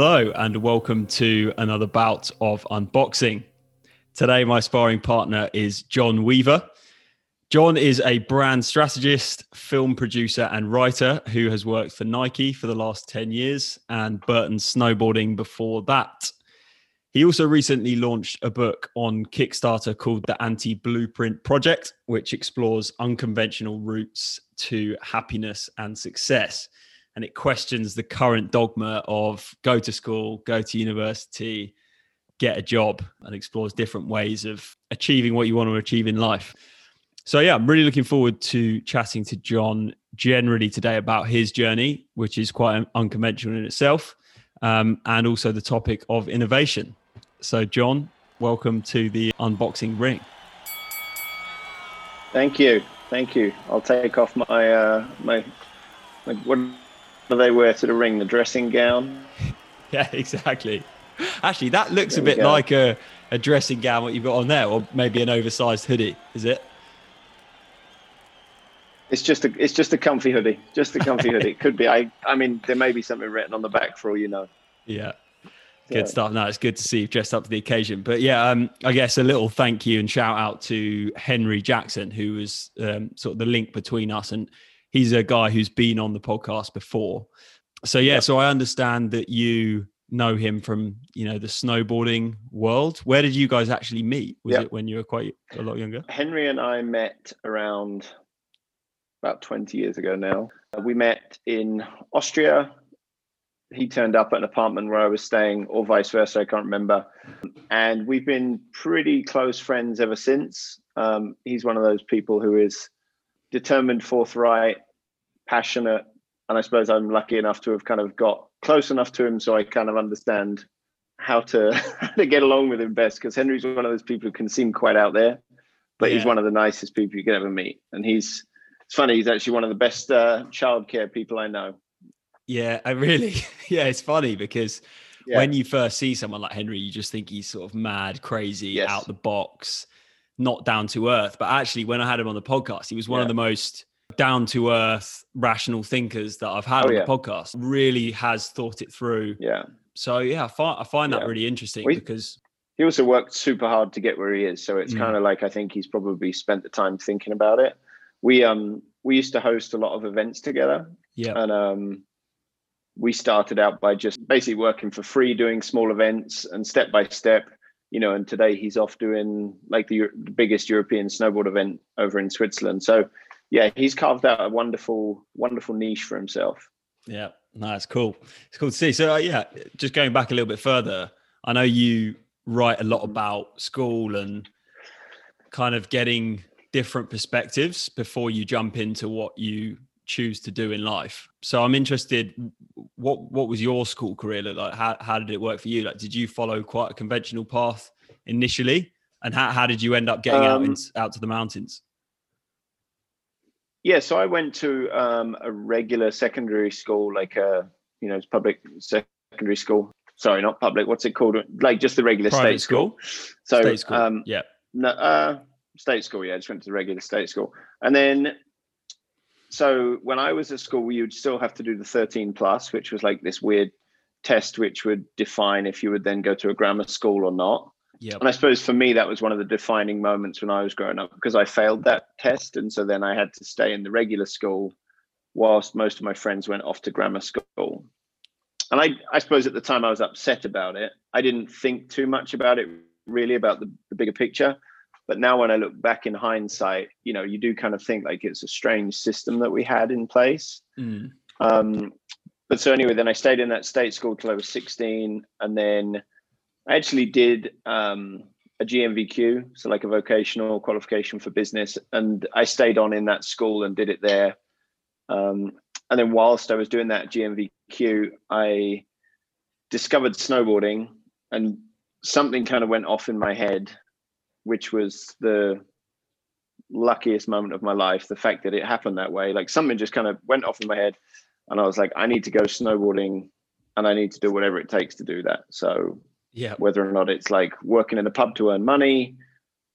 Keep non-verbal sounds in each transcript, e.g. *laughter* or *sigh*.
Hello, and welcome to another bout of unboxing. Today, my sparring partner is Jon Weaver. Jon is a brand strategist, film producer, and writer who has worked for Nike for the last 10 years and Burton Snowboarding before that. He also recently launched a book on Kickstarter called The Anti Blueprint Project, which explores unconventional routes to happiness and success and it questions the current dogma of go to school, go to university, get a job, and explores different ways of achieving what you want to achieve in life. So, yeah, I'm really looking forward to chatting to Jon generally today about his journey, which is quite unconventional in itself, um, and also the topic of innovation. So, Jon, welcome to the unboxing ring. Thank you. Thank you. I'll take off my, uh, my, my what do they wear to the ring? The dressing gown. *laughs* yeah, exactly. Actually, that looks there a bit like a, a dressing gown what you've got on there, or maybe an oversized hoodie. Is it? It's just a it's just a comfy hoodie. Just a comfy hoodie. *laughs* It could be. I I mean, there may be something written on the back for all you know. Yeah. Good stuff. No, it's good to see you dressed up to the occasion. But yeah, um, I guess a little thank you and shout out to Henry Jackson, who was um, sort of the link between us. And he's a guy who's been on the podcast before. So yeah, so I understand that you know him from you know the snowboarding world. Where did you guys actually meet? Was it when you were quite a lot younger? Henry and I met around about 20 years ago now. We met in Austria. He turned up at an apartment where I was staying, or vice versa. I can't remember. And we've been pretty close friends ever since. Um, he's one of those people who is determined, forthright, passionate, and I suppose I'm lucky enough to have kind of got close enough to him so I kind of understand how to *laughs* how to get along with him best. Because Henry's one of those people who can seem quite out there, but yeah. he's one of the nicest people you can ever meet. And he's it's funny, he's actually one of the best uh, childcare people I know. Yeah, I really *laughs* yeah, it's funny because yeah. when you first see someone like Henry, you just think he's sort of mad, crazy, yes. out the box not down to earth. But actually, when I had him on the podcast, he was one yeah. of the most down to earth, rational thinkers that I've had oh, on yeah. the podcast. Really has thought it through. Yeah. So yeah, I find I find that really interesting because he also worked super hard to get where he is. So it's mm. kind of like I think he's probably spent the time thinking about it. We um we used to host a lot of events together. Yeah. And um we started out by just basically working for free doing small events and step by step you know, and today he's off doing like the, the biggest European snowboard event over in Switzerland. So, yeah, he's carved out a wonderful, wonderful niche for himself. Yeah, no, it's cool. It's cool to see. So, uh, yeah, just going back a little bit further, I know you write a lot about school and kind of getting different perspectives before you jump into what you choose to do in life. So I'm interested what what was your school career look like? How how did it work for you? Like did you follow quite a conventional path initially? And how, how did you end up getting um, out in, out to the mountains? Yeah, so I went to um, a regular secondary school, like a you know public secondary school. Sorry, not public. What's it called? Like just the regular Private state school. school. So state school. Um, yeah. No, uh, state school. Yeah, I just went to the regular state school, and then so when I was at school, you'd still have to do the 13 plus, which was like this weird test which would define if you would then go to a grammar school or not. Yep. And I suppose for me, that was one of the defining moments when I was growing up because I failed that test. And so then I had to stay in the regular school whilst most of my friends went off to grammar school. And I, I suppose at the time I was upset about it. I didn't think too much about it really about the, the bigger picture. But now when I look back in hindsight, you know, you do kind of think like it's a strange system that we had in place. Mm. Um, but so anyway, then I stayed in that state school till I was 16. And then I actually did um, a GNVQ so like a vocational qualification for business. And I stayed on in that school and did it there. Um, and then whilst I was doing that GNVQ I discovered snowboarding and something kind of went off in my head which was the luckiest moment of my life. The fact that it happened that way, like something just kind of went off in my head, and I was like, I need to go snowboarding, and I need to do whatever it takes to do that. So yeah, whether or not it's like working in a pub to earn money,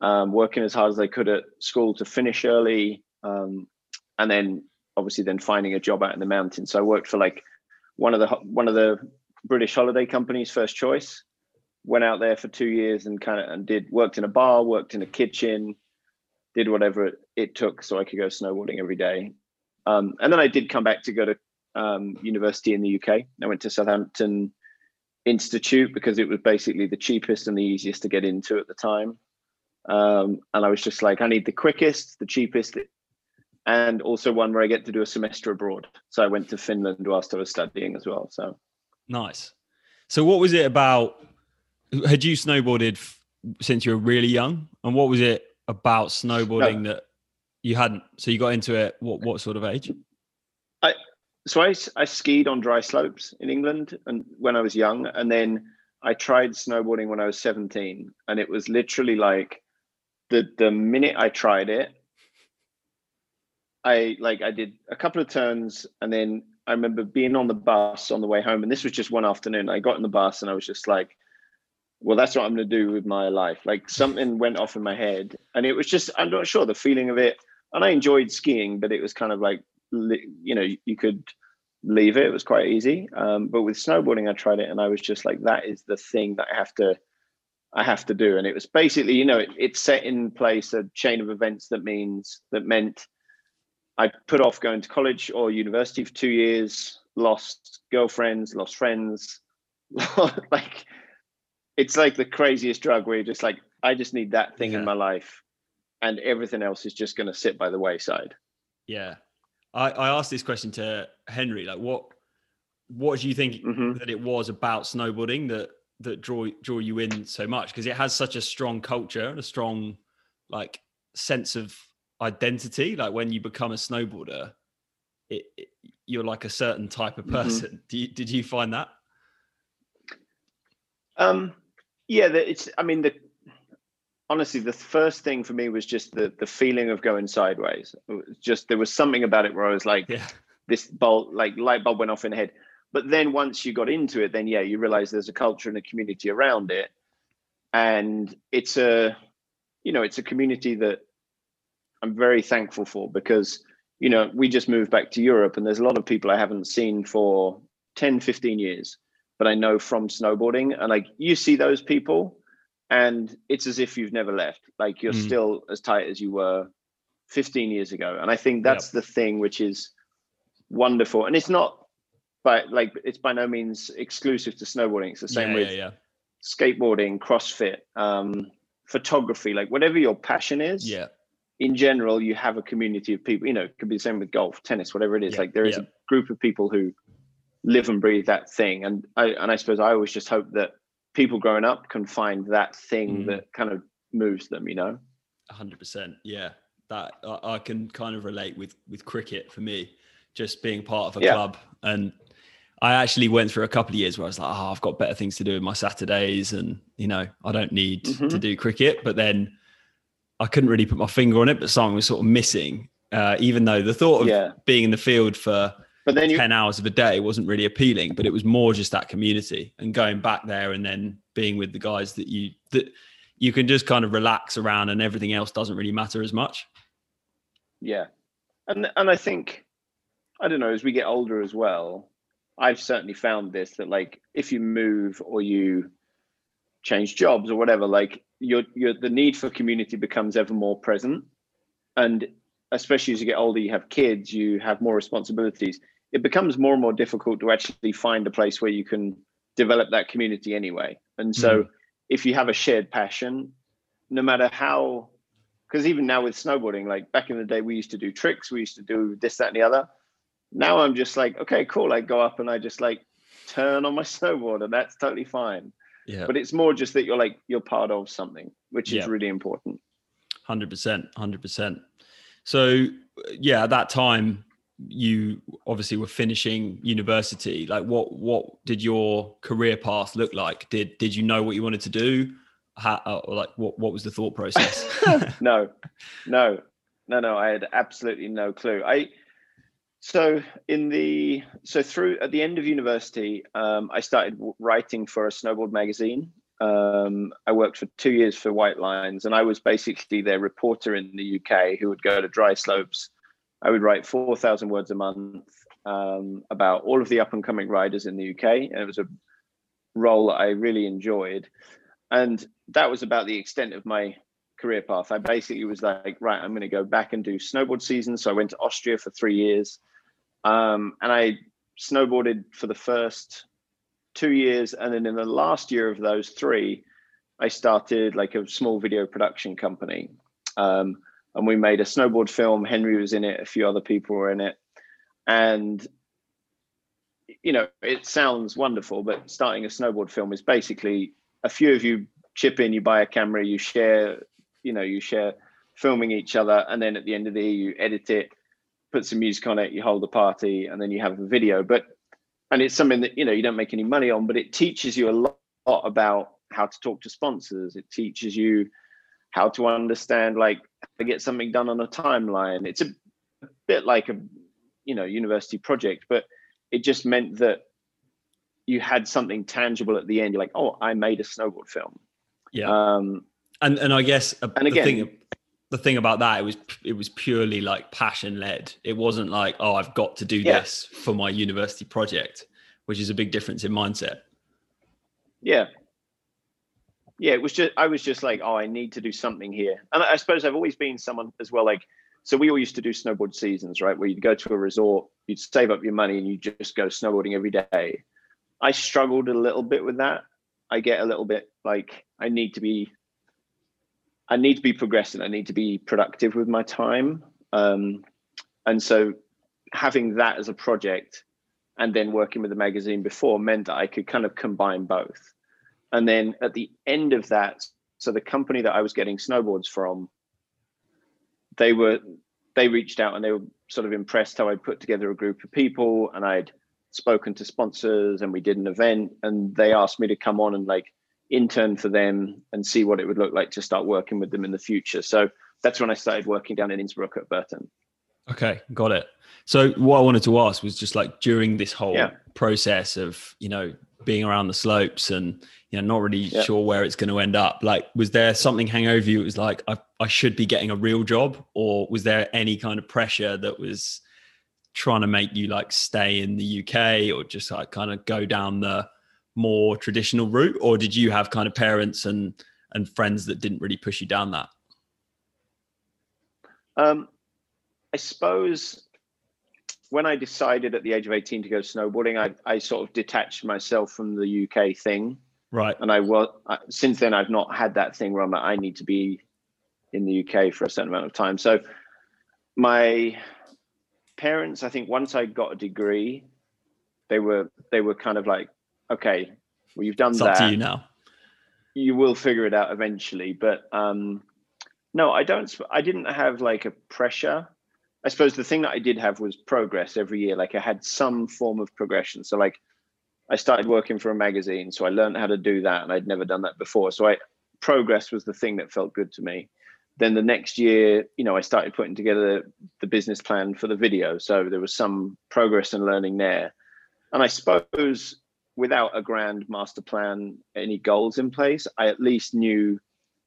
um, working as hard as they could at school to finish early, um, and then obviously then finding a job out in the mountains. So I worked for like one of the one of the British holiday companies, first choice. Went out there for two years and kind of and did worked in a bar, worked in a kitchen, did whatever it, it took so I could go snowboarding every day. Um, and then I did come back to go to um, university in the UK. I went to Southampton Institute because it was basically the cheapest and the easiest to get into at the time. Um, and I was just like, I need the quickest, the cheapest, and also one where I get to do a semester abroad. So I went to Finland whilst I was studying as well. So nice. So what was it about? Had you snowboarded f- since you were really young, and what was it about snowboarding no. that you hadn't? So you got into it. What what sort of age? I so I I skied on dry slopes in England, and when I was young, and then I tried snowboarding when I was seventeen, and it was literally like the the minute I tried it, I like I did a couple of turns and then I remember being on the bus on the way home, and this was just one afternoon. I got in the bus and I was just like, well, that's what I'm going to do with my life. Like something went off in my head, and it was just, I'm not sure the feeling of it. And I enjoyed skiing, but it was kind of like, you know, you could leave it. It was quite easy. Um, but with snowboarding, I tried it, and I was just like, that is the thing that I have to, I have to do. And it was basically, you know, it, it set in place a chain of events that means that meant I put off going to college or university for two years, lost girlfriends, lost friends. *laughs* like it's like the craziest drug where you're just like, I just need that thing yeah. in my life and everything else is just gonna sit by the wayside. Yeah. I, I asked this question to Henry, like what what do you think mm-hmm. that it was about snowboarding that that draw draw you in so much? Because it has such a strong culture and a strong like sense of identity like when you become a snowboarder it, it, you're like a certain type of mm-hmm. person mm-hmm. you, did you find that um yeah it's i mean the honestly the first thing for me was just the the feeling of going sideways. Just there was something about it where i was like yeah. this bulb like light bulb went off in the head. But then once you got into it then yeah you realize there's a culture and a community around it. And it's a you know it's a community that I'm very thankful for because you know we just moved back to Europe and there's a lot of people I haven't seen for 10 15 years but I know from snowboarding and like you see those people and it's as if you've never left like you're mm. still as tight as you were 15 years ago and I think that's yep. the thing which is wonderful and it's not but like it's by no means exclusive to snowboarding it's the same yeah, with yeah, yeah. skateboarding crossfit um photography like whatever your passion is yeah in general, you have a community of people. You know, it could be the same with golf, tennis, whatever it is. Like there is a group of people who live and breathe that thing. And I and I suppose I always just hope that people growing up can find that thing mm. that kind of moves them. You know, hundred percent. Yeah, that I, I, can kind of relate with with cricket for me, just being part of a yeah. club and. I actually went through a couple of years where I was like, oh, I've got better things to do in my Saturdays, and you know, I don't need mm-hmm. to do cricket. But then I couldn't really put my finger on it, but something was sort of missing. Uh, even though the thought of yeah. being in the field for but then you, 10 hours of a day wasn't really appealing, but it was more just that community and going back there and then being with the guys that you that you can just kind of relax around and everything else doesn't really matter as much. Yeah. And and I think I don't know, as we get older as well, I've certainly found this that like if you move or you change jobs or whatever, like your your the need for community becomes ever more present, and especially as you get older, you have kids, you have more responsibilities. It becomes more and more difficult to actually find a place where you can develop that community anyway. And so, mm. if you have a shared passion, no matter how, because even now with snowboarding, like back in the day, we used to do tricks, we used to do this, that, and the other. Now I'm just like, okay, cool. I go up and I just like turn on my *laughs* snowboard, and that's totally fine. Yeah. But it's more just that you're like you're part of something, which is really important. Hundred percent, hundred percent. So yeah, at that time you obviously were finishing university. Like what what did your career path look like? Did did you know what you wanted to do? How, uh, or like what what was the thought process? *laughs* *laughs* no, no, no, no. I had absolutely no clue. I so in the so through at the end of university, um, I started writing for a snowboard magazine. Um, I worked for two years for Whitelines, and I was basically their reporter in the UK who would go to dry slopes. I would write four thousand words a month um, about all of the up and coming riders in the UK, and it was a role that I really enjoyed. And that was about the extent of my career path. I basically was like, right, I'm going to go back and do snowboard season. So I went to Austria for three years. Um, and I snowboarded for the first two years. And then in the last year of those three, I started like a small video production company. Um, and we made a snowboard film. Henry was in it, a few other people were in it. And you know, it sounds wonderful, but starting a snowboard film is basically a few of you chip in, you buy a camera, you share, you know, you share filming each other, and then at the end of the year you edit it, put some music on it, you hold a party, and then you have a video. But and it's something that you know you don't make any money on, but it teaches you a lot about how to talk to sponsors. It teaches you how to understand like to get something done on a timeline. It's a, a bit like a you know university project, but it just meant that you had something tangible at the end. You're like, oh, I made a snowboard film. Yeah. Um, and and I guess a, and again, the thing, the thing about that it was it was purely like passion led. It wasn't like oh, I've got to do yeah. this for my university project, which is a big difference in mindset. Yeah. Yeah, it was just I was just like, oh, I need to do something here, and I suppose I've always been someone as well. Like, so we all used to do snowboard seasons, right? Where you'd go to a resort, you'd save up your money, and you just go snowboarding every day. I struggled a little bit with that. I get a little bit like I need to be I need to be progressing. I need to be productive with my time. Um, and so having that as a project and then working with the magazine before meant that I could kind of combine both. And then at the end of that, so the company that I was getting snowboards from, they were they reached out and they were sort of impressed how I'd put together a group of people and I'd spoken to sponsors and we did an event and they asked me to come on and like intern for them and see what it would look like to start working with them in the future. So that's when I started working down in Innsbruck at Burton. Okay, got it. So what I wanted to ask was just like during this whole yeah. process of, you know, being around the slopes and you know not really yeah. sure where it's going to end up. Like was there something hang over you? It was like I, I should be getting a real job? Or was there any kind of pressure that was trying to make you like stay in the UK or just like kind of go down the more traditional route? Or did you have kind of parents and and friends that didn't really push you down that? Um i suppose when i decided at the age of 18 to go snowboarding i i sort of detached myself from the uk thing right and i was since then i've not had that thing where i'm like i need to be in the uk for a certain amount of time so my parents i think once i got a degree they were they were kind of like okay, well, you've done it's that. Up to you now. You will figure it out eventually, but um, no, I don't. I didn't have like a pressure. I suppose the thing that I did have was progress every year. Like I had some form of progression. So like I started working for a magazine, so I learned how to do that, and I'd never done that before. So I progress was the thing that felt good to me. Then the next year, you know, I started putting together the business plan for the video. So there was some progress and learning there. And I suppose without a grand master plan, any goals in place, I at least knew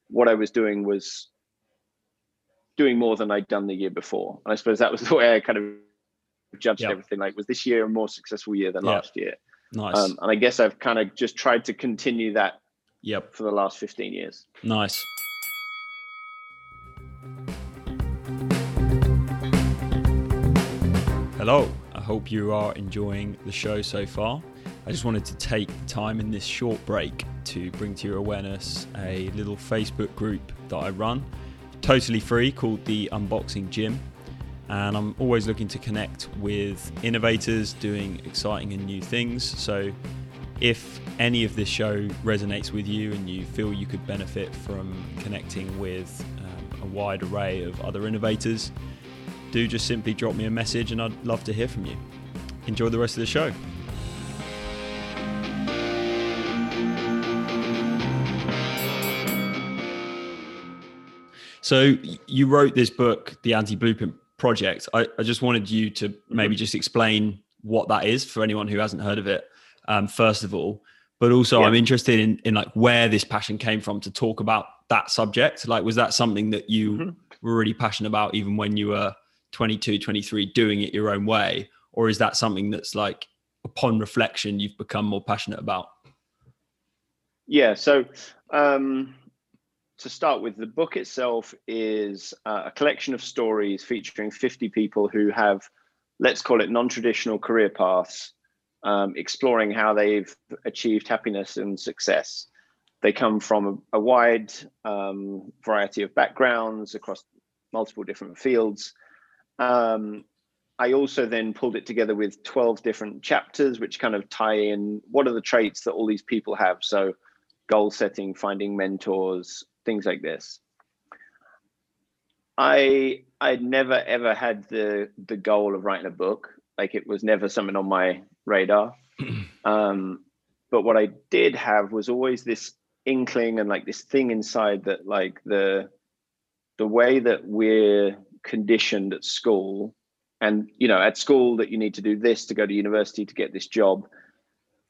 what I was doing was doing more than I'd done the year before. And I suppose that was *laughs* the way I kind of judged yep. everything. Like, was this year a more successful year than yep. last year? Nice. Um, and I guess I've kind of just tried to continue that. Yep. For the last fifteen years. Nice. Hello. I hope you are enjoying the show so far. I just wanted to take time in this short break to bring to your awareness a little Facebook group that I run, totally free, called the Unboxing Gym. And I'm always looking to connect with innovators doing exciting and new things. So if any of this show resonates with you and you feel you could benefit from connecting with um, a wide array of other innovators, do just simply drop me a message and I'd love to hear from you. Enjoy the rest of the show. So you wrote this book, The Anti Blueprint Project. I, I, just wanted you to maybe mm-hmm. just explain what that is for anyone who hasn't heard of it, um, first of all. But also, yeah. I'm interested in in like where this passion came from to talk about that subject. Like, was that something that you mm-hmm. were really passionate about even when you were 22, 23, doing it your own way, or is that something that's like upon reflection you've become more passionate about? Yeah. So um, to start with, the book itself is uh, a collection of stories featuring 50 people who have, let's call it non-traditional career paths, um, exploring how they've achieved happiness and success. They come from a, a wide um, variety of backgrounds across multiple different fields. Um, I also then pulled it together with 12 different chapters, which kind of tie in what are the traits that all these people have. So, goal setting, finding mentors, things like this. I I'd never ever had the the goal of writing a book. Like it was never something on my radar. *clears throat* um, but what I did have was always this inkling and like this thing inside that like the the way that we're conditioned at school and you know at school that you need to do this to go to university to get this job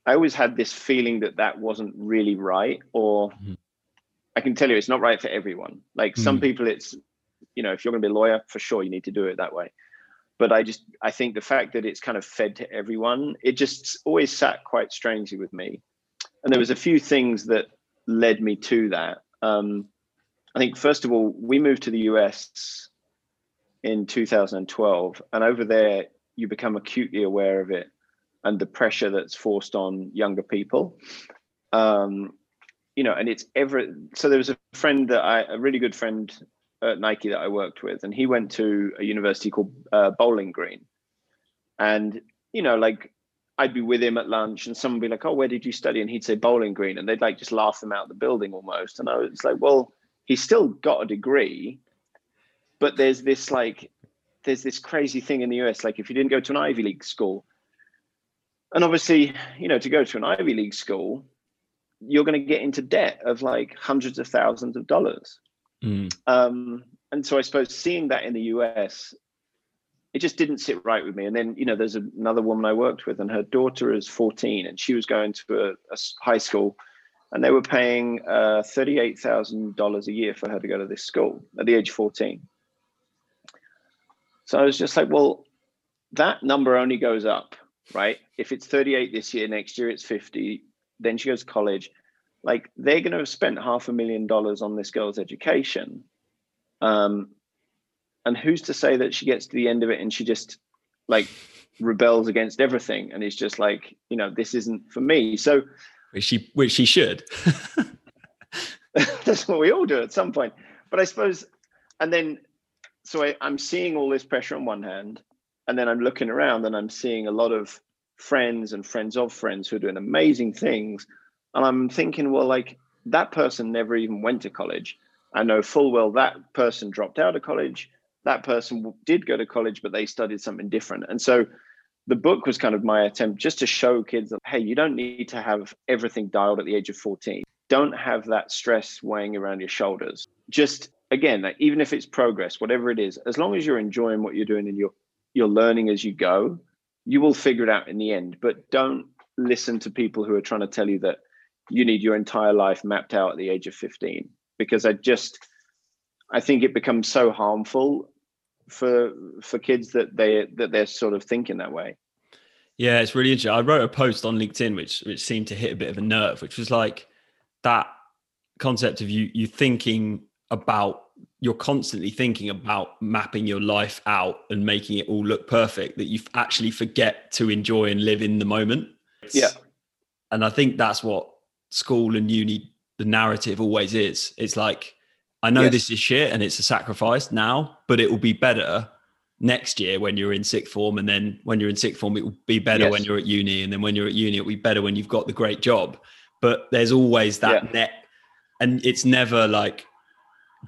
i always had this feeling that that wasn't really right or mm-hmm. i can tell you it's not right for everyone like mm-hmm. some people it's you know if you're going to be a lawyer for sure you need to do it that way but i just i think the fact that it's kind of fed to everyone it just always sat quite strangely with me and there was a few things that led me to that um, i think first of all we moved to the us in 2012. And over there, you become acutely aware of it and the pressure that's forced on younger people. Um, you know, and it's ever so. There was a friend that I, a really good friend at Nike that I worked with, and he went to a university called uh, Bowling Green. And, you know, like I'd be with him at lunch and someone would be like, Oh, where did you study? And he'd say Bowling Green. And they'd like just laugh them out of the building almost. And I was like, Well, he's still got a degree but there's this like there's this crazy thing in the US. Like if you didn't go to an Ivy League school, and obviously, you know, to go to an Ivy League school, you're going to get into debt of like hundreds of thousands of dollars. Mm. Um, and so I suppose seeing that in the US, it just didn't sit right with me. And then, you know, there's another woman I worked with, and her daughter is 14, and she was going to a, a high school, and they were paying uh, $38,000 a year for her to go to this school at the age of 14. So I was just like, well, that number only goes up, right? If it's 38 this year, next year it's 50, then she goes to college. Like they're going to have spent half a million dollars on this girl's education. Um, and who's to say that she gets to the end of it and she just like rebels against everything and is just like, you know, this isn't for me. So, which she, which she should. *laughs* that's what we all do at some point. But I suppose, and then so I, I'm seeing all this pressure on one hand, and then I'm looking around and I'm seeing a lot of friends and friends of friends who are doing amazing things. And I'm thinking, well, like that person never even went to college. I know full well that person dropped out of college. That person did go to college, but they studied something different. And so the book was kind of my attempt just to show kids that, hey, you don't need to have everything dialed at the age of 14. Don't have that stress weighing around your shoulders. Just again, like, even if it's progress, whatever it is, as long as you're enjoying what you're doing and you're you're learning as you go, you will figure it out in the end. But don't listen to people who are trying to tell you that you need your entire life mapped out at the age of 15 because I just I think it becomes so harmful for for kids that they that they're sort of thinking that way. Yeah, it's really interesting. I wrote a post on LinkedIn which which seemed to hit a bit of a nerve, which was like that concept of you you thinking about you're constantly thinking about mapping your life out and making it all look perfect that you actually forget to enjoy and live in the moment. Yeah. And I think that's what school and uni, the narrative always is. It's like, I know yes. this is shit and it's a sacrifice now, but it will be better next year when you're in sixth form. And then when you're in sixth form, it will be better yes. when you're at uni. And then when you're at uni, it'll be better when you've got the great job. But there's always that yeah. net. And it's never like,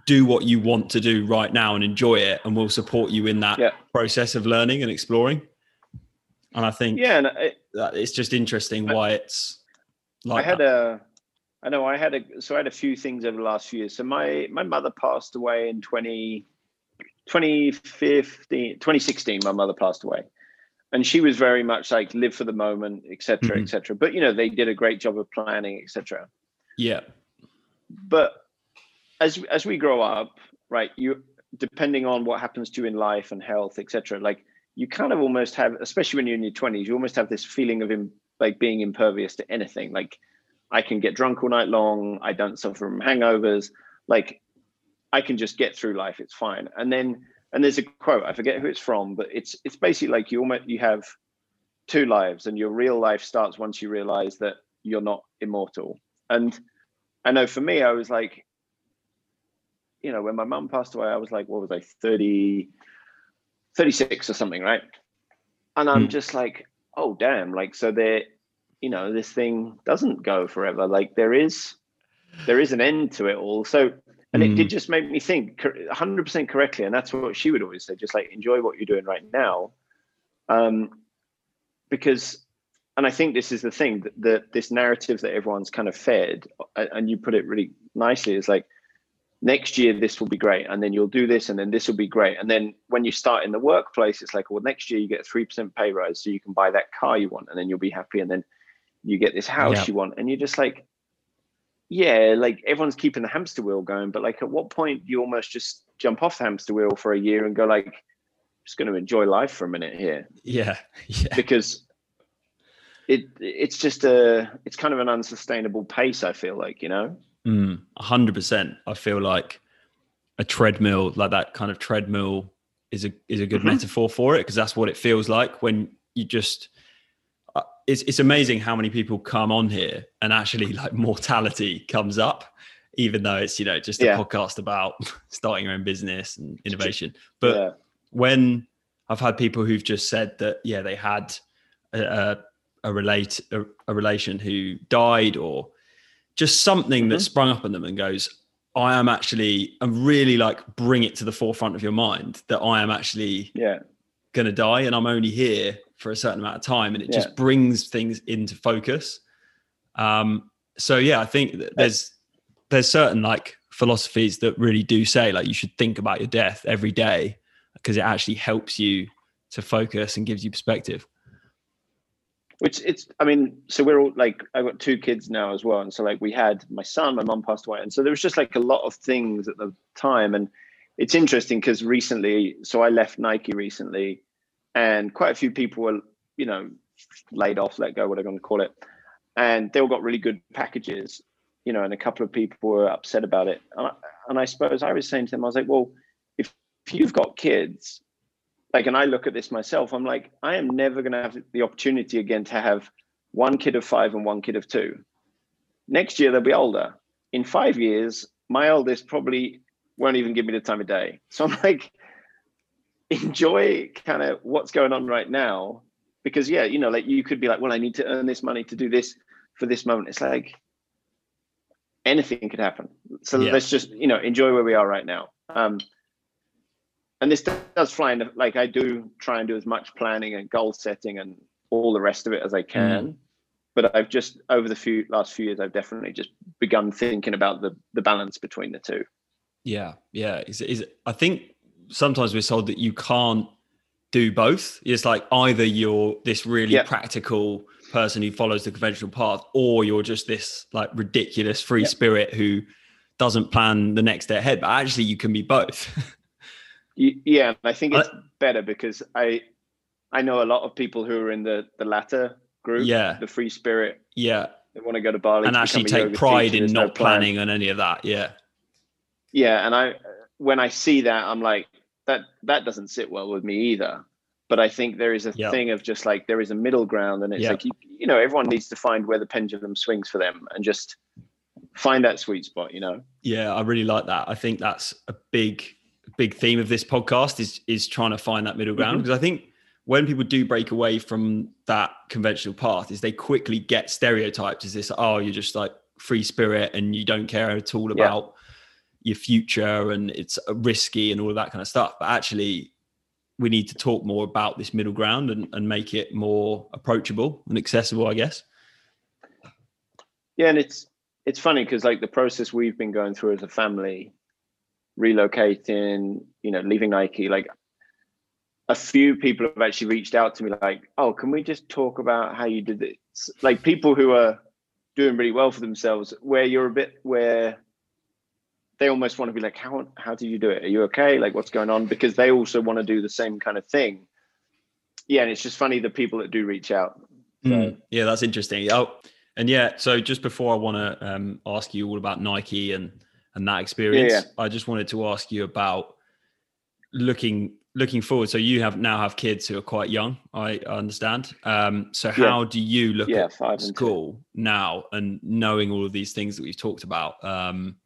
do what you want to do right now and enjoy it and we'll support you in that yeah. process of learning and exploring and i think yeah and it, it's just interesting why it's like i had that. a i know i had a so i had a few things over the last few years so my my mother passed away in 20 2015 2016 my mother passed away and she was very much like live for the moment etc mm-hmm. etc but you know they did a great job of planning etc yeah but as as we grow up, right? You depending on what happens to you in life and health, etc. Like you kind of almost have, especially when you're in your twenties, you almost have this feeling of like being impervious to anything. Like I can get drunk all night long. I don't suffer from hangovers. Like I can just get through life. It's fine. And then and there's a quote. I forget who it's from, but it's it's basically like you almost you have two lives, and your real life starts once you realize that you're not immortal. And I know for me, I was like, you know, when my mum passed away, I was like, what was I, 30, 36 or something, right? And I'm mm. just like, oh damn, like so there, you know, this thing doesn't go forever. Like there is there is an end to it all. So and mm. it did hmm. just make me think 100% correctly and that's what she would always say just like enjoy what you're doing right now um because and i think this is the thing that, that this narrative that everyone's kind of fed and you put it really nicely is like next year this will be great and then you'll do this and then this will be great. And then when you start in the workplace it's like well next year you get a 3% pay rise so you can buy that car you want and then you'll be happy and then you get this house yeah. you want. And you're just like yeah like everyone's keeping the hamster wheel going but like at what point do you almost just jump off the hamster wheel for a year and go like I'm just going to enjoy life for a minute here? Yeah *laughs* yeah. Because it it's just a it's kind of an unsustainable pace i feel like you know Mm, 100%. I feel like a treadmill, like that kind of treadmill, is a is a good mm-hmm. metaphor for it because that's what it feels like when you just. Uh, it's it's amazing how many people come on here and actually like mortality comes up, even though it's you know just a yeah. podcast about *laughs* starting your own business and innovation. But yeah. when I've had people who've just said that yeah they had a, a, a relate a, a relation who died or just something mm-hmm. that sprung up in them and goes, I am actually, and really like bring it to the forefront of your mind that I am actually yeah. going to die and I'm only here for a certain amount of time. And it yeah. just brings things into focus. Um, so yeah, I think there's, there's certain like philosophies that really do say like you should think about your death every day because it actually helps you to focus and gives you perspective which it's i mean so we're all like i've got two kids now as well and so like we had my son my mom passed away and so there was just like a lot of things at the time and it's interesting because recently so i left nike recently and quite a few people were you know laid off let go what i'm going to call it and they all got really good packages you know and a couple of people were upset about it and I, and I suppose i was saying to them i was like well if, if you've got kids like and i look at this myself i'm like i am never going to have the opportunity again to have one kid of five and one kid of two. Next year they'll be older. In five years my oldest probably won't even give me the time of day. So i'm like *laughs* enjoy kind of what's going on right now because yeah you know like you could be like well i need to earn this money to do this for this moment. It's like anything could happen. So yeah. let's just you know enjoy where we are right now. Um and this does fly in like i do try and do as much planning and goal setting and all the rest of it as i can mm. but i've just over the few last few years i've definitely just begun thinking about the the balance between the two yeah yeah is, is i think sometimes we're told that you can't do both it's like either you're this really yeah. practical person who follows the conventional path or you're just this like ridiculous free yeah. spirit who doesn't plan the next day ahead but actually you can be both *laughs* Yeah, I think it's better because I I know a lot of people who are in the the latter group, yeah, the free spirit. Yeah, they want to go to Bali and actually take pride in not no planning on any of that. Yeah, yeah, and I when I see that, I'm like that that doesn't sit well with me either. But I think there is a thing of just like there is a middle ground, and it's like you, you know everyone needs to find where the pendulum swings for them, and just find that sweet spot. You know. Yeah, I really like that. I think that's a big big theme of this podcast is is trying to find that middle ground mm-hmm. because I think when people do break away from that conventional path is they quickly get stereotyped as this oh you're just like free spirit and you don't care at all about yeah. your future and it's risky and all of that kind of stuff but actually we need to talk more about this middle ground and, and make it more approachable and accessible i guess yeah and it's it's funny because like the process we've been going through as a family relocating, you know, leaving Nike, like a few people have actually reached out to me like, oh, can we just talk about how you did it? Like people who are doing really well for themselves, where you're a bit where they almost want to be like, how how do you do it? Are you okay? Like what's going on? Because they also want to do the same kind of thing. Yeah, and it's just funny the people that do reach out. So. Mm, yeah, that's interesting. Oh, And yeah, so just before I want to um, ask you all about Nike and and that experience, yeah, yeah. I just wanted to ask you about looking looking forward. So you have now have kids who are quite young. I understand. Um, so how yeah. do you look at school now and knowing all of these things that we've talked about? Um,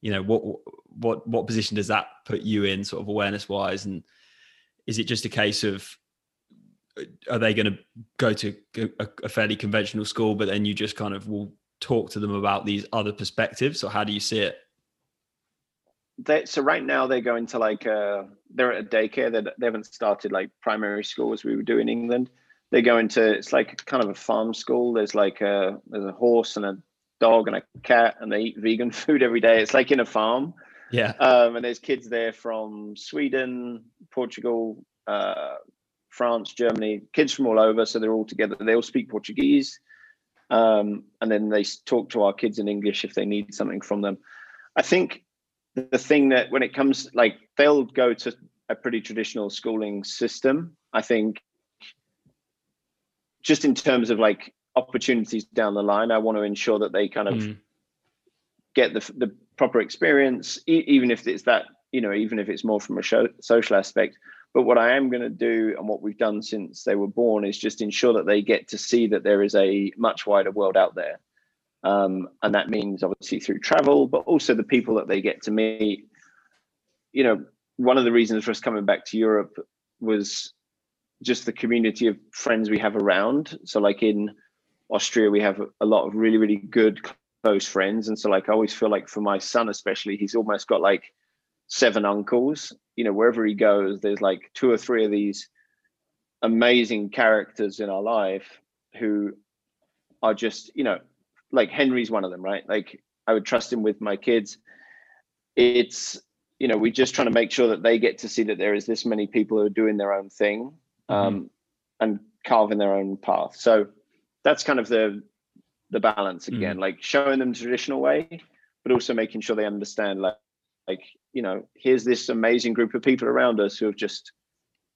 you know, what what what position does that put you in, sort of awareness wise, and is it just a case of are they going to go to a, a, fairly conventional school, but then you just kind of will talk to them about these other perspectives, or how do you see it? They, so right now they're going to like uh, they're at a daycare. They, they haven't started like primary school as we would do in England. They go into it's like kind of a farm school. There's like a there's a horse and a dog and a cat, and they eat vegan *laughs* food every day. It's like in a farm. Yeah. Um, and there's kids there from Sweden, Portugal, uh, France, Germany, kids from all over. So they're all together. They all speak Portuguese. Um, and then they talk to our kids in English if they need something from them. I think the thing that when it comes, like they'll go to a pretty traditional schooling system. I think just in terms of like opportunities down the line, I want to ensure that they kind of mm. get the, the proper experience, e- even if it's that, you know, even if it's more from a show, social aspect, but what I am going to do and what we've done since they were born is just ensure that they get to see that there is a much wider world out there. Um, and that means obviously through travel, but also the people that they get to meet. You know, one of the reasons for us coming back to Europe was just the community of friends we have around. So, like in Austria, we have a lot of really, really good close friends. And so, like, I always feel like for my son, especially, he's almost got like seven uncles. You know, wherever he goes, there's like two or three of these amazing characters in our life who are just, you know, like Henry's one of them, right? Like I would trust him with my kids. It's, you know, we're just trying to make sure that they get to see that there is this many people who are doing their own thing mm-hmm. um, mm-hmm. and carving their own path. So that's kind of the the balance again, mm-hmm. like showing them the traditional way, but also making sure they understand like like you know here's this amazing group of people around us who have just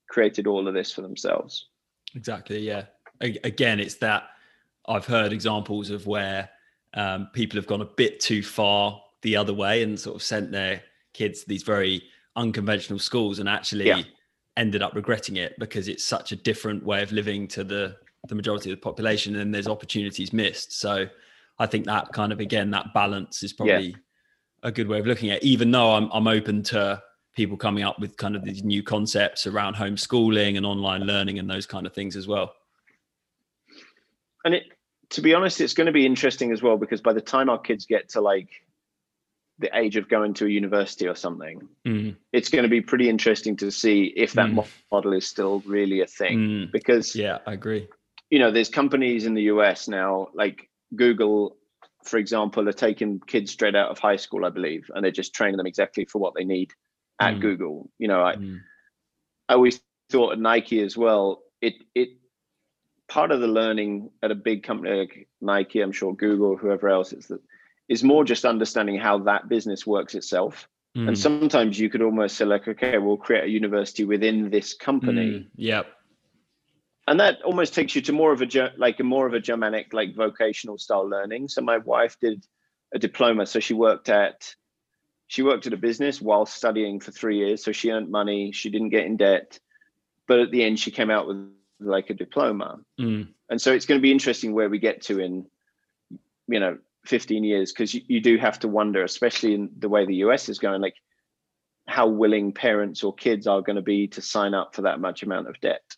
created all of this for themselves exactly yeah again it's that i've heard examples of where um, people have gone a bit too far the other way and sort of sent their kids to these very unconventional schools and actually yeah. ended up regretting it because it's such a different way of living to the the majority of the population and there's opportunities missed so i think that kind of again that balance is probably yeah a good way of looking at it, even though I'm, I'm open to people coming up with kind of these new concepts around homeschooling and online learning and those kind of things as well. And it, to be honest, it's going to be interesting as well because by the time our kids get to like the age of going to a university or something, mm. it's going to be pretty interesting to see if that mm. model is still really a thing. Mm. Because yeah, I agree. You know, there's companies in the US now, like Google for example, are taking kids straight out of high school, I believe, and they're just training them exactly for what they need at mm. Google. You know, I mm. I always thought at Nike as well, it it part of the learning at a big company like Nike, I'm sure Google, whoever else is that is more just understanding how that business works itself. Mm. And sometimes you could almost say like, okay, we'll create a university within this company. Mm. Yep and that almost takes you to more of a like a more of a germanic like vocational style learning so my wife did a diploma so she worked at she worked at a business while studying for three years so she earned money she didn't get in debt but at the end she came out with like a diploma mm. and so it's going to be interesting where we get to in you know 15 years because you, you do have to wonder especially in the way the us is going like how willing parents or kids are going to be to sign up for that much amount of debt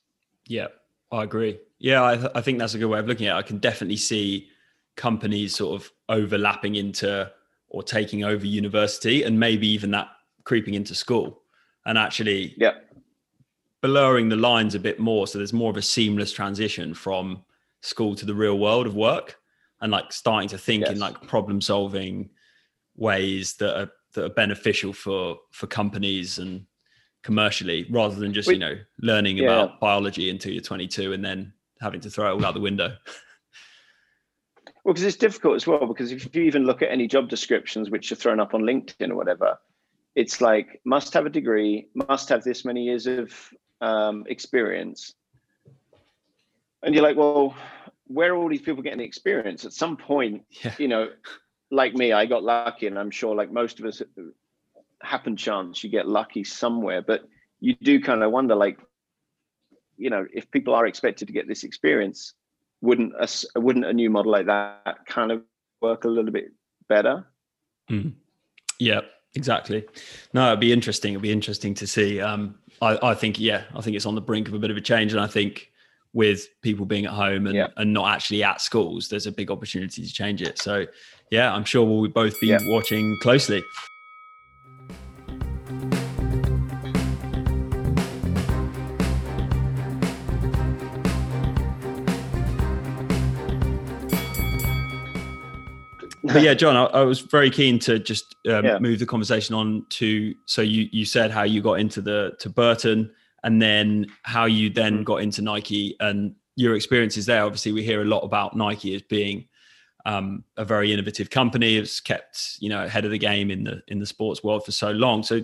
yeah I agree. Yeah, I, th- I think that's a good way of looking at it. I can definitely see companies sort of overlapping into or taking over university and maybe even that creeping into school and actually yeah. Blurring the lines a bit more. So there's more of a seamless transition from school to the real world of work and like starting to think yes. in like problem solving ways that are that are beneficial for for companies and commercially rather than just we, you know learning yeah. about biology until you're 22 and then having to throw it all out the window *laughs* well because it's difficult as well because if you even look at any job descriptions which are thrown up on linkedin or whatever it's like must have a degree must have this many years of um, experience and you're like well where are all these people getting the experience? At some point, Yeah. you know, like me, I got lucky, and I'm sure, like most of us, happen chance you get lucky somewhere. But you do kind of wonder, like, you know, if people are expected to get this experience, wouldn't a wouldn't a new model like that kind of work a little bit better? Yeah, exactly. No, it'd be interesting. It'd be interesting to see. Um, I, I think, yeah, I think it's on the brink of a bit of a change. And I think with people being at home and, Yeah. and not actually at schools, there's a big opportunity to change it. So, yeah, I'm sure we'll both be Yeah. watching closely. But yeah, Jon, I, I was very keen to just um, Yeah. move the conversation on to. So you you said how you got into the to Burton, and then how you then Mhm. got into Nike, and your experiences there. Obviously, we hear a lot about Nike as being um, a very innovative company. It's kept you know ahead of the game in the in the sports world for so long. So,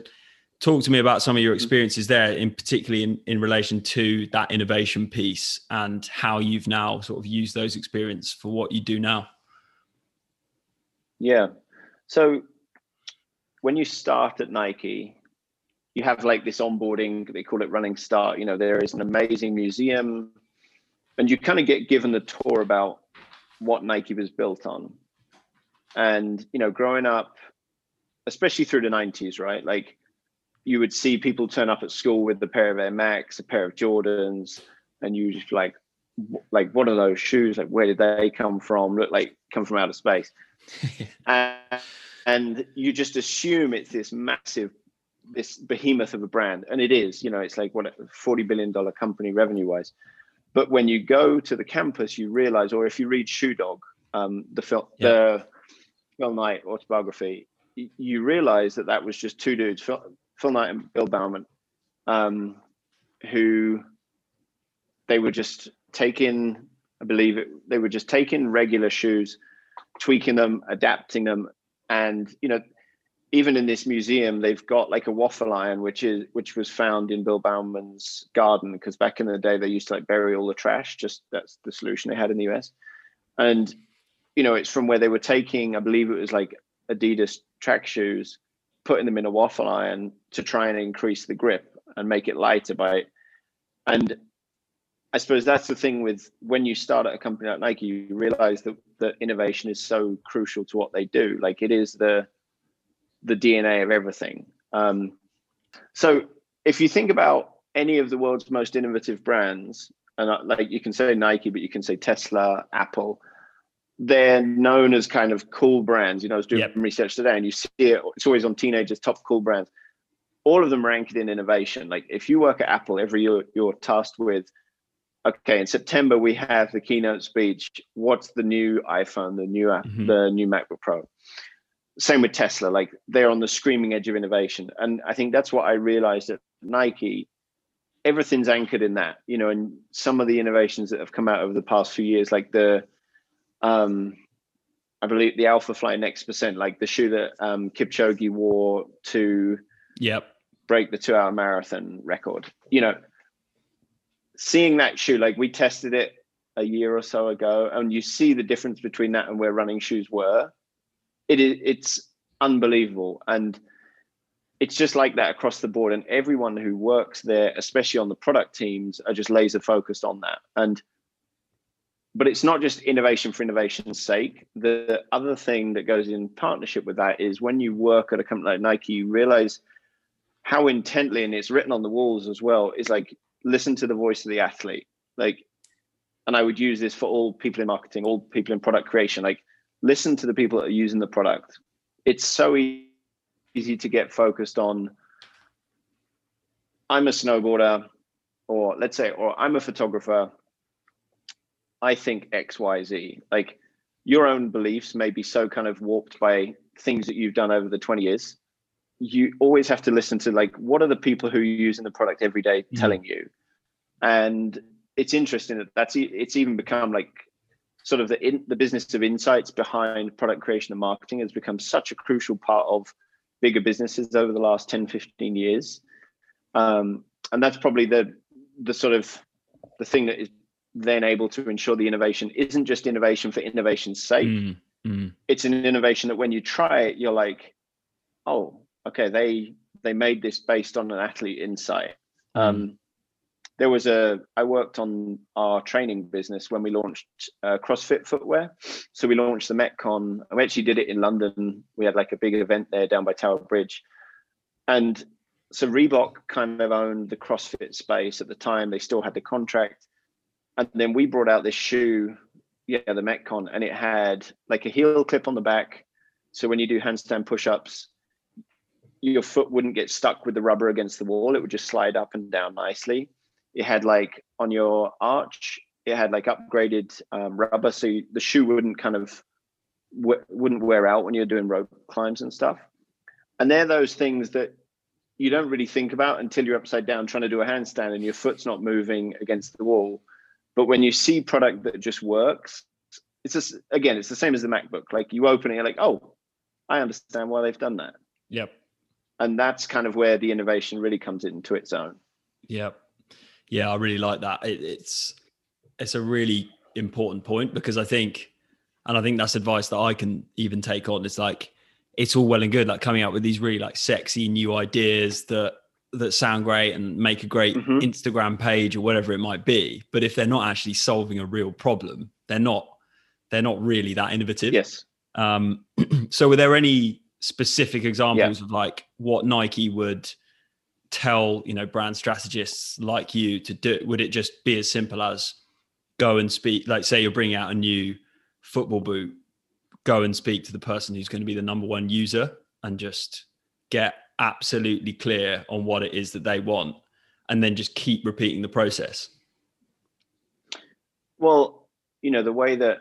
talk to me about some of your experiences there, in particularly in in relation to that innovation piece and how you've now sort of used those experience for what you do now. Yeah. So when you start at Nike, you have like this onboarding, they call it running start. You know, there is an amazing museum, and you kind of get given the tour about what Nike was built on. And, you know, growing up, especially through the 90s, right? Like you would see people turn up at school with a pair of Air Max, a pair of Jordans, and you just like, like, what are those shoes? Like, where did they come from? Look like come from outer space and, *laughs* and you just assume it's this massive this behemoth of a brand and it is you know it's like what a 40 billion dollar company revenue wise but when you go to the campus you realize or if you read shoe dog um, the film Yeah. the phil knight autobiography you realize that that was just two dudes phil, phil knight and bill bowerman um, who they were just taking i believe it they were just taking regular shoes tweaking them, adapting them, and you know, even in this museum, they've got like a waffle iron, which is which was found in Bill Bowerman's garden because back in the day they used to like bury all the trash. Just that's the solution they had in the US, and you know, it's from where they were taking, I believe it was like Adidas track shoes, putting them in a waffle iron to try and increase the grip and make it lighter by, and I suppose that's the thing with when you start at a company like Nike, you realize that that innovation is so crucial to what they do. Like it is the the DNA of everything. Um, so if you think about any of the world's most innovative brands, and uh, like you can say Nike, but you can say Tesla, Apple, they're known as kind of cool brands. You know, I was doing Yep. research today, and you see it. It's always on teenagers' top cool brands. All of them ranked in innovation. Like if you work at Apple, every year you're tasked with okay in september we have the keynote speech what's the new iphone the new app Mhm. the new macbook pro same with tesla like they're on the screaming edge of innovation and i think that's what i realized at nike everything's anchored in that you know and some of the innovations that have come out over the past few years like the um i believe the alpha fly next percent like the shoe that um kipchoge wore to Yep. break the two hour marathon record. You know, seeing that shoe, like we tested it a year or so ago, and you see the difference between that and where running shoes were. It is it's unbelievable. And it's just like that across the board. And everyone who works there, especially on the product teams, are just laser focused on that. And but it's not just innovation for innovation's sake. The other thing that goes in partnership with that is when you work at a company like Nike, you realize how intently, and it's written on the walls as well, is like listen to the voice of the athlete. Like, and I would use this for all people in marketing, all people in product creation. Like, listen to the people that are using the product. It's so easy to get focused on. I'm a snowboarder, or let's say, or I'm a photographer. I think X, Y, Z. Like, your own beliefs may be so kind of warped by things that you've done over the 20 years you always have to listen to like what are the people who are using the product every day Mhm. telling you and it's interesting that that's it's even become like sort of the in, the business of insights behind product creation and marketing has become such a crucial part of bigger businesses over the last 10 15 years um, and that's probably the the sort of the thing that is then able to ensure the innovation isn't just innovation for innovation's sake. Mm, mm. It's an innovation that when you try it, you're like, oh, okay, they they made this based on an athlete insight. Mm. Um, there was a I worked on our training business when we launched uh, CrossFit footwear. So we launched the Metcon. We actually did it in London. We had like a big event there down by Tower Bridge, and so Reebok kind of owned the CrossFit space at the time. They still had the contract, and then we brought out this shoe, yeah, the Metcon, and it had like a heel clip on the back. So when you do handstand push-ups, your foot wouldn't get stuck with the rubber against the wall. It would just slide up and down nicely. It had like on your arch, it had like upgraded um, rubber, so you, the shoe wouldn't kind of w- wouldn't wear out when you're doing rope climbs and stuff. And they're those things that you don't really think about until you're upside down trying to do a handstand and your foot's not moving against the wall. But when you see product that just works, it's just again, it's the same as the MacBook. Like you open it, you're like, oh, I understand why they've done that. Yep. And that's kind of where the innovation really comes into its own. Yep. Yeah, I really like that. It, it's it's a really important point because I think, and I think that's advice that I can even take on. It's like it's all well and good, like coming out with these really like sexy new ideas that that sound great and make a great mm-hmm. Instagram page or whatever it might be. But if they're not actually solving a real problem, they're not they're not really that innovative. Yes. Um, *clears throat* so were there any specific examples yeah. of like what Nike would tell, you know, brand strategists like you to do? Would it just be as simple as go and speak, like say you're bringing out a new football boot go and speak to the person who's going to be the number one user and just get absolutely clear on what it is that they want and then just keep repeating the process well you know the way that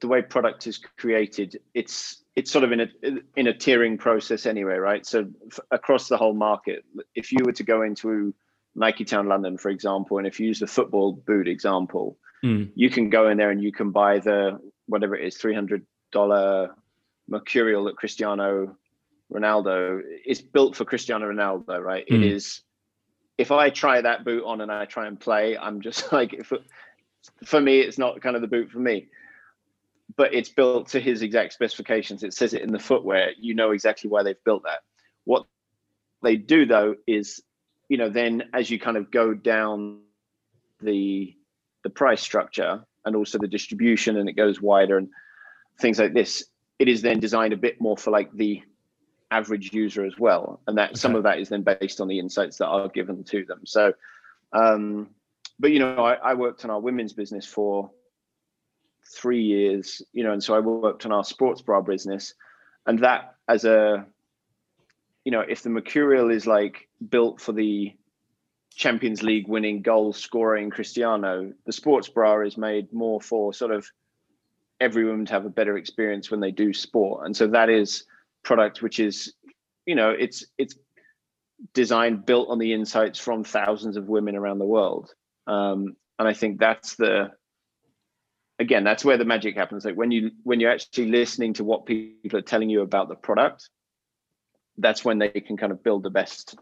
the way product is created it's it's sort of in a in a tiering process anyway right so f- across the whole market if you were to go into nike town london for example and if you use the football boot example mm. you can go in there and you can buy the whatever it is 300 dollar mercurial that Cristiano Ronaldo is built for Cristiano Ronaldo, right? Mm. It is. If I try that boot on and I try and play, I'm just *laughs* like, if, for me, it's not kind of the boot for me. But it's built to his exact specifications. It says it in the footwear. You know exactly why they've built that. What they do though is, you know, then as you kind of go down the the price structure and also the distribution, and it goes wider and things like this, it is then designed a bit more for like the average user as well. And that okay. some of that is then based on the insights that are given to them. So, um, but you know, I, I worked on our women's business for three years, you know, and so I worked on our sports bra business. And that as a, you know, if the Mercurial is like built for the Champions League winning goal scoring Cristiano, the sports bra is made more for sort of every to have a better experience when they do sport and so that is product which is you know it's it's designed built on the insights from thousands of women around the world um, and i think that's the again that's where the magic happens. Like when you when you're actually listening to what people are telling you about the product that's when they can kind of build the best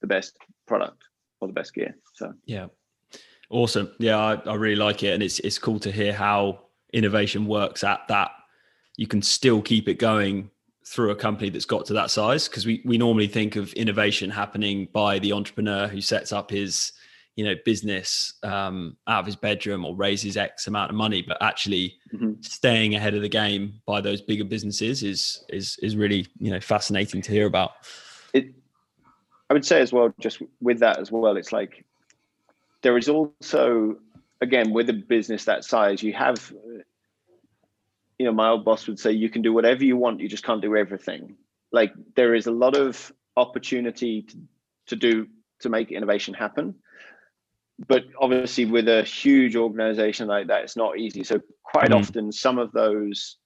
the best product or the best gear so. Yeah. Awesome. Yeah I, I really like it and it's it's cool to hear how innovation works at that. You can still keep it going through a company that's got to that size because we, we normally think of innovation happening by the entrepreneur who sets up his you know business um, out of his bedroom or raises x amount of money but actually mm-hmm. staying ahead of the game by those bigger businesses is is is really you know fascinating to hear about. It i would say as well just with that as well it's like there is also again with a business that size you have you know my old boss would say you can do whatever you want you just can't do everything. Like there is a lot of opportunity to, to do to make innovation happen but obviously with a huge organization like that it's not easy. So quite mm often some of those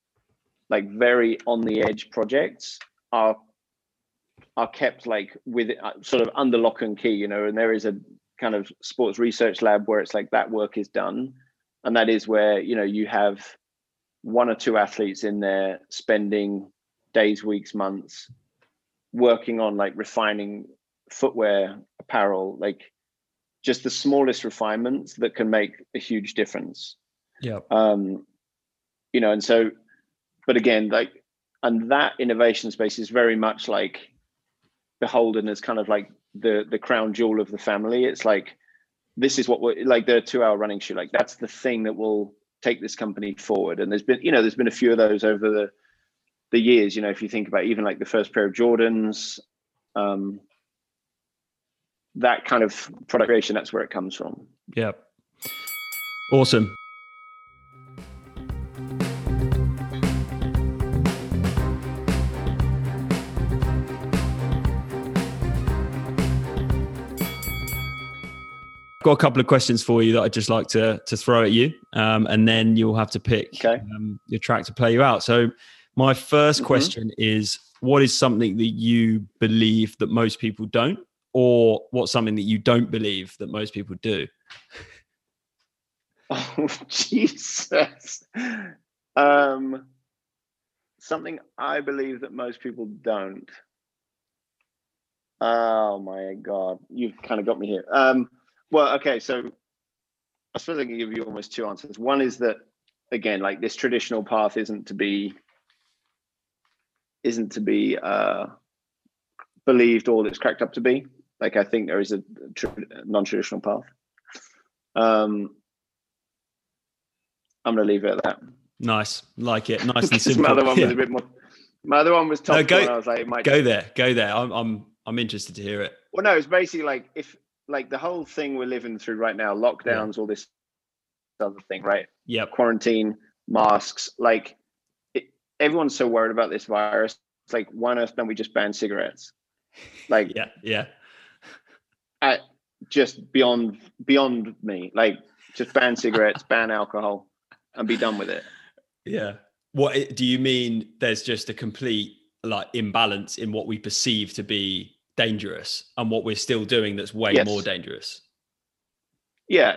like very on the edge projects are are kept like with uh, sort of under lock and key you know and there is a kind of sports research lab where it's like that work is done. And that is where you know you have one or two athletes in there spending days weeks months working on like refining footwear apparel like just the smallest refinements that can make a huge difference. Yeah. Um, you know, and so, but again, like, and that innovation space is very much like beholden as kind of like the the crown jewel of the family. It's like this is what we're like the two hour running shoe. Like that's the thing that will take this company forward. And there's been, you know, there's been a few of those over the the years. You know, if you think about even like the first pair of Jordans, um, that kind of product creation, that's where it comes from. Yeah. Awesome. got a couple of questions for you that I'd just like to to throw at you, um, and then you'll have to pick okay. um, your track to play you out. So, my 1st mm-hmm. question is: What is something that you believe that most people don't, or what's something that you don't believe that most people do? *laughs* Oh Jesus! Um, something I believe that most people don't. Oh my god, you've kind of got me here. Um, well, okay, so I suppose I can give you almost two answers. One is that again, like this traditional path isn't to be isn't to be uh, believed all it's cracked up to be. Like I think there is a non-traditional path. Um, I'm going to leave it at that. Nice, like it, nice and *laughs* simple. my other one yeah. was a bit more. My other one was tough. No, go, I was like, go there, go there. I'm, I'm, I'm interested to hear it. Well, no, it's basically like if like the whole thing we're living through right now, lockdowns, yeah. all this other thing, right? Yeah. Quarantine, masks, like it, everyone's so worried about this virus. It's like, why on earth don't we just ban cigarettes? Like, yeah, yeah. Just beyond beyond me, like just ban cigarettes, ban alcohol, and be done with it. Yeah. What do you mean? There's just a complete like imbalance in what we perceive to be dangerous and what we're still doing that's way yes. more dangerous yeah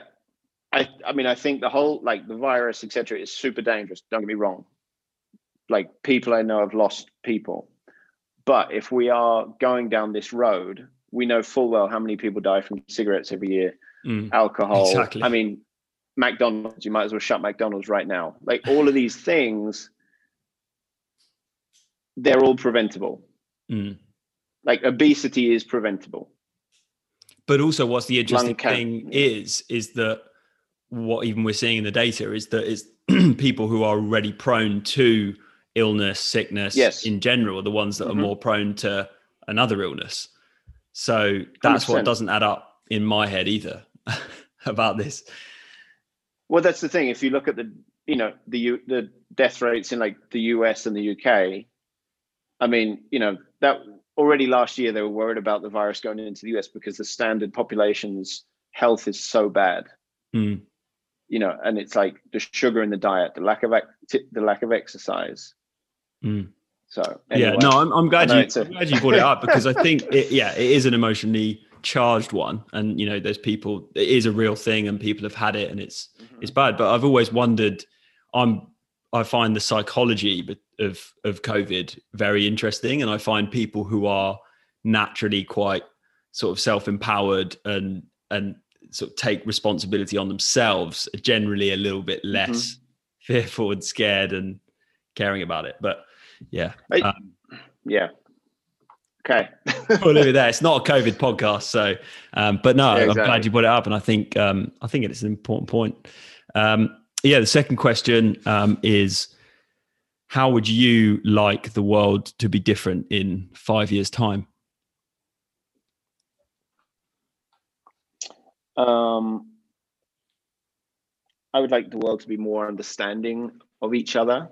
i i mean i think the whole like the virus etc is super dangerous don't get me wrong like people i know have lost people but if we are going down this road we know full well how many people die from cigarettes every year mm, alcohol. Exactly. i mean mcdonald's you might as well shut mcdonald's right now. Like all of these things they're all preventable. Mm. Like obesity is preventable. But also what's the interesting thing is is that what even we're seeing in the data is that it's *clears throat* people who are already prone to illness sickness yes. in general are the ones that mm-hmm. are more prone to another illness so that's 100%. what doesn't add up in my head either *laughs* about this well that's the thing if you look at the you know the the death rates in like the us and the uk i mean you know that already last year they were worried about the virus going into the US because the standard population's health is so bad. Mm. You know, and it's like the sugar in the diet, the lack of acti- the lack of exercise. Mm. So anyway, yeah, no, I'm, I'm glad you I'm glad you brought it up because I think *laughs* it, yeah, it is an emotionally charged one, and you know, there's people. It is a real thing, and people have had it, and it's mm-hmm. it's bad. But I've always wondered. I'm I find the psychology of of COVID very interesting, and I find people who are naturally quite sort of self empowered and and sort of take responsibility on themselves are generally a little bit less mm-hmm. *laughs* fearful and scared and caring about it. But yeah, I, um, yeah. Okay. *laughs* we'll leave it there. It's not a COVID podcast, so um, but no, yeah, exactly. I'm glad you brought it up, and I think um, I think it's an important point. Um, yeah, the second question um, is how would you like the world to be different in five years' time? Um, I would like the world to be more understanding of each other.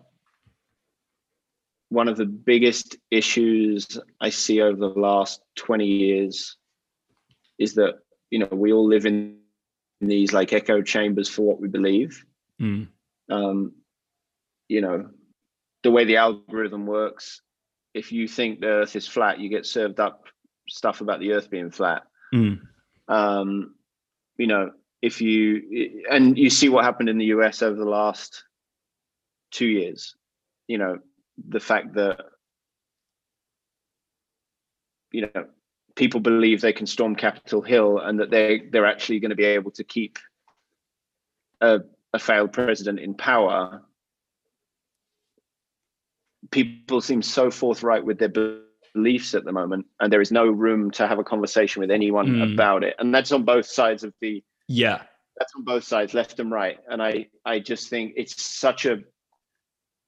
One of the biggest issues I see over the last 20 years is that, you know, we all live in these like echo chambers for what we believe Mm. Um, you know, the way the algorithm works, if you think the Earth is flat, you get served up stuff about the Earth being flat. Mm. Um, you know, if you and you see what happened in the US over the last two years, you know, the fact that you know people believe they can storm Capitol Hill and that they they're actually going to be able to keep a, a failed president in power. People seem so forthright with their beliefs at the moment, and there is no room to have a conversation with anyone mm. about it. And that's on both sides of the yeah. That's on both sides, left and right. And I I just think it's such a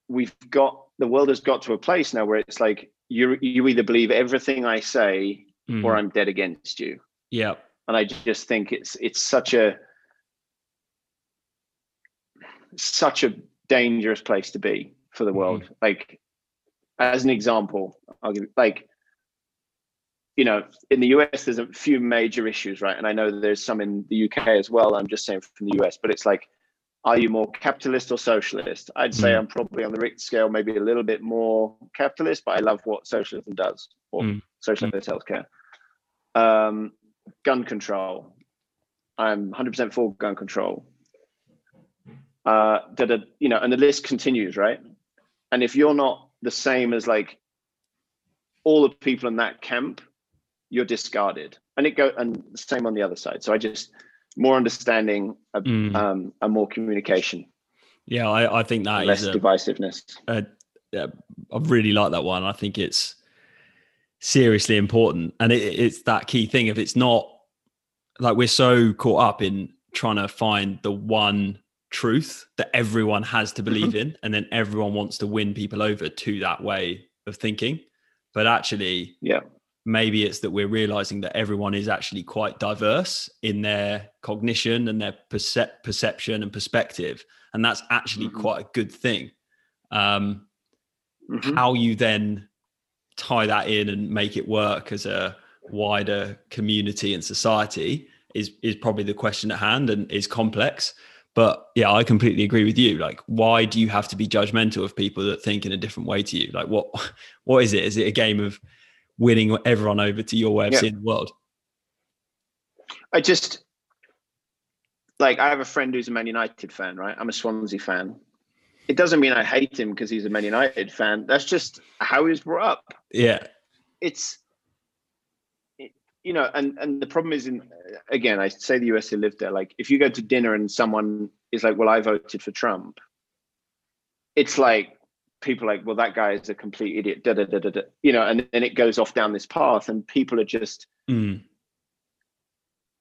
we've got the world has got to a place now where it's like you you either believe everything I say mm. or I'm dead against you. Yeah. And I just think it's it's such a such a dangerous place to be for the world. Mm. Like as an example, I'll give like you know, in the US, there's a few major issues, right? And I know there's some in the UK as well. I'm just saying from the US, but it's like, are you more capitalist or socialist? I'd say mm. I'm probably on the Richter scale, maybe a little bit more capitalist, but I love what socialism does or mm. socialist mm. healthcare. Um, gun control. I'm 100% for gun control. Uh, da, da, you know, and the list continues, right? And if you're not the same as like all the people in that camp, you're discarded. And it go and same on the other side. So I just more understanding mm. um, and more communication. Yeah, I, I think that less a, divisiveness. A, yeah, I really like that one. I think it's seriously important, and it, it's that key thing. If it's not like we're so caught up in trying to find the one truth that everyone has to believe *laughs* in, and then everyone wants to win people over to that way of thinking. But actually, yeah, maybe it's that we're realizing that everyone is actually quite diverse in their cognition and their percep- perception and perspective and that's actually mm-hmm. quite a good thing. Um, mm-hmm. how you then tie that in and make it work as a wider community and society is is probably the question at hand and is complex. But yeah i completely agree with you. Like why do you have to be judgmental of people that think in a different way to you? Like what *laughs* what is it? Is it a game of winning everyone over to your way of yeah. seeing the world? I just like I have a friend who's a Man United fan, right? I'm a Swansea fan. It doesn't mean I hate him because he's a Man United fan. That's just how he was brought up. Yeah. It's you know, and and the problem is in again, I say the US who lived there. Like if you go to dinner and someone is like, Well, I voted for Trump, it's like people like, well, that guy is a complete idiot, da, da, da, da, da. you know, and then it goes off down this path, and people are just, mm.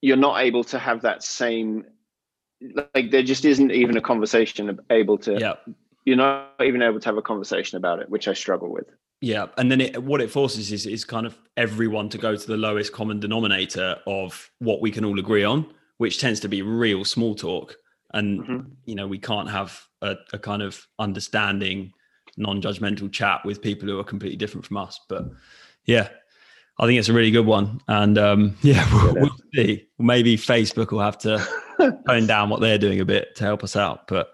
you're not able to have that same, like, there just isn't even a conversation able to, yeah. you're not even able to have a conversation about it, which I struggle with. Yeah, and then it, what it forces is is kind of everyone to go to the lowest common denominator of what we can all agree on, which tends to be real small talk, and mm-hmm. you know we can't have a, a kind of understanding non-judgmental chat with people who are completely different from us. But yeah, I think it's a really good one. And um, *laughs* yeah, we'll, we'll, see. Maybe Facebook will have to *laughs* tone down what they're doing a bit to help us out. But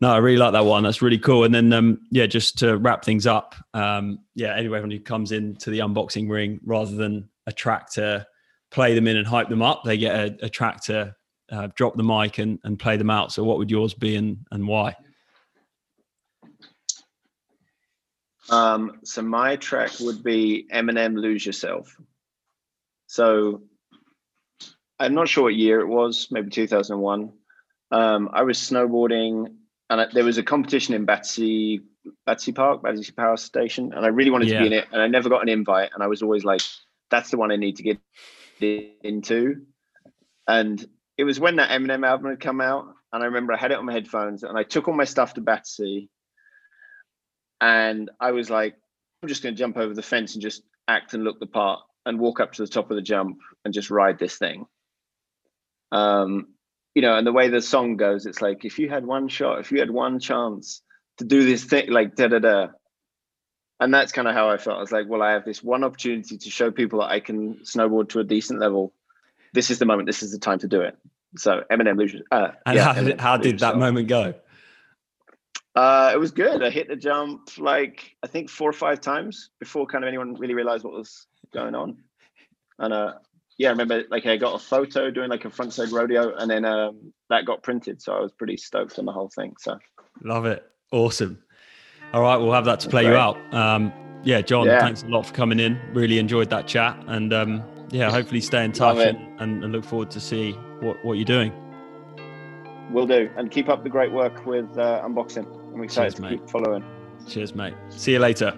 no, I really like that one. That's really cool. And then um, yeah, just to wrap things up, um, yeah, anyone who comes into the unboxing ring, rather than a track to play them in and hype them up, they get a, a track to uh, drop the mic and, and play them out. So what would yours be and, and why? Um, so my track would be Eminem "Lose Yourself." So I'm not sure what year it was, maybe 2001. Um, I was snowboarding, and I, there was a competition in Battersea, Battersea Park, Battersea Power Station, and I really wanted yeah. to be in it, and I never got an invite, and I was always like, "That's the one I need to get into." And it was when that Eminem album had come out, and I remember I had it on my headphones, and I took all my stuff to Battersea and I was like, I'm just going to jump over the fence and just act and look the part and walk up to the top of the jump and just ride this thing. Um, you know, and the way the song goes, it's like if you had one shot, if you had one chance to do this thing, like da da da. And that's kind of how I felt. I was like, well, I have this one opportunity to show people that I can snowboard to a decent level. This is the moment. This is the time to do it. So Eminem loses. Uh, and yeah, how, did, how did that moment go? Uh, it was good. I hit the jump like I think four or five times before kind of anyone really realized what was going on. And uh, yeah, I remember like I got a photo doing like a frontside rodeo, and then um, that got printed. So I was pretty stoked on the whole thing. So love it, awesome. All right, we'll have that to play you out. Um, yeah, Jon, Yeah. thanks a lot for coming in. Really enjoyed that chat, and um, yeah, hopefully stay in touch and, and, and look forward to see what, what you're doing. Will do. And keep up the great work with uh, unboxing. I'm excited Cheers, to mate. keep following. Cheers, mate. See you later.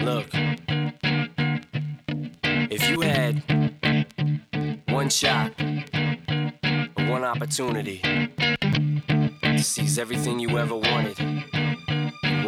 Look, if you had one shot one opportunity to seize everything you ever wanted in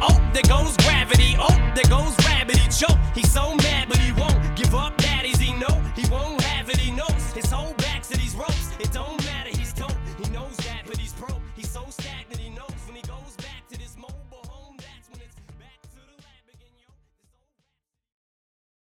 Oh, there goes gravity. Oh, there goes gravity choke. He's so mad.